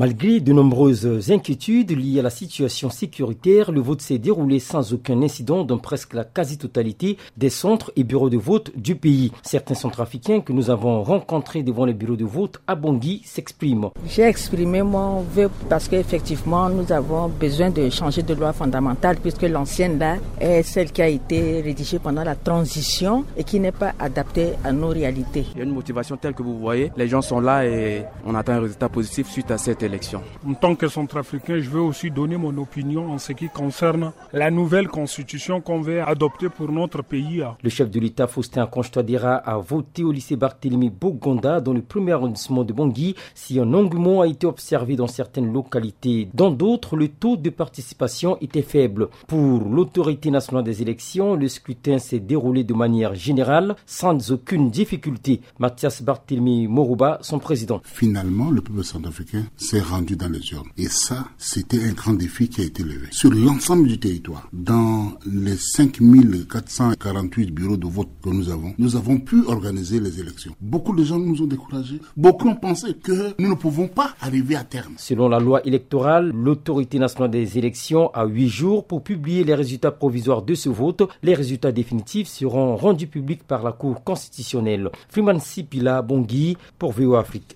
Malgré de nombreuses inquiétudes liées à la situation sécuritaire, le vote s'est déroulé sans aucun incident dans presque la quasi-totalité des centres et bureaux de vote du pays. Certains centrafricains que nous avons rencontrés devant les bureaux de vote à Bangui s'expriment. J'ai exprimé mon vœu parce qu'effectivement, nous avons besoin de changer de loi fondamentale puisque l'ancienne là est celle qui a été rédigée pendant la transition et qui n'est pas adaptée à nos réalités. Il y a une motivation telle que vous voyez, les gens sont là et on attend un résultat positif suite à cette en tant que centrafricain, je veux aussi donner mon opinion en ce qui concerne la nouvelle constitution qu'on veut adopter pour notre pays. Le chef de l'État, Faustin Constadira, a voté au lycée Barthélemy Bogonda dans le premier arrondissement de Bangui si un engouement a été observé dans certaines localités. Dans d'autres, le taux de participation était faible. Pour l'autorité nationale des élections, le scrutin s'est déroulé de manière générale sans aucune difficulté. Mathias Barthélemy Moruba, son président. Finalement, le peuple centrafricain s'est rendu dans les urnes. Et ça, c'était un grand défi qui a été levé. Sur l'ensemble du territoire, dans les 5448 bureaux de vote que nous avons, nous avons pu organiser les élections. Beaucoup de gens nous ont découragés. Beaucoup ont pensé que nous ne pouvons pas arriver à terme. Selon la loi électorale, l'autorité nationale des élections a huit jours pour publier les résultats provisoires de ce vote. Les résultats définitifs seront rendus publics par la Cour constitutionnelle. Freeman Sipila Bongui pour VO Afrique.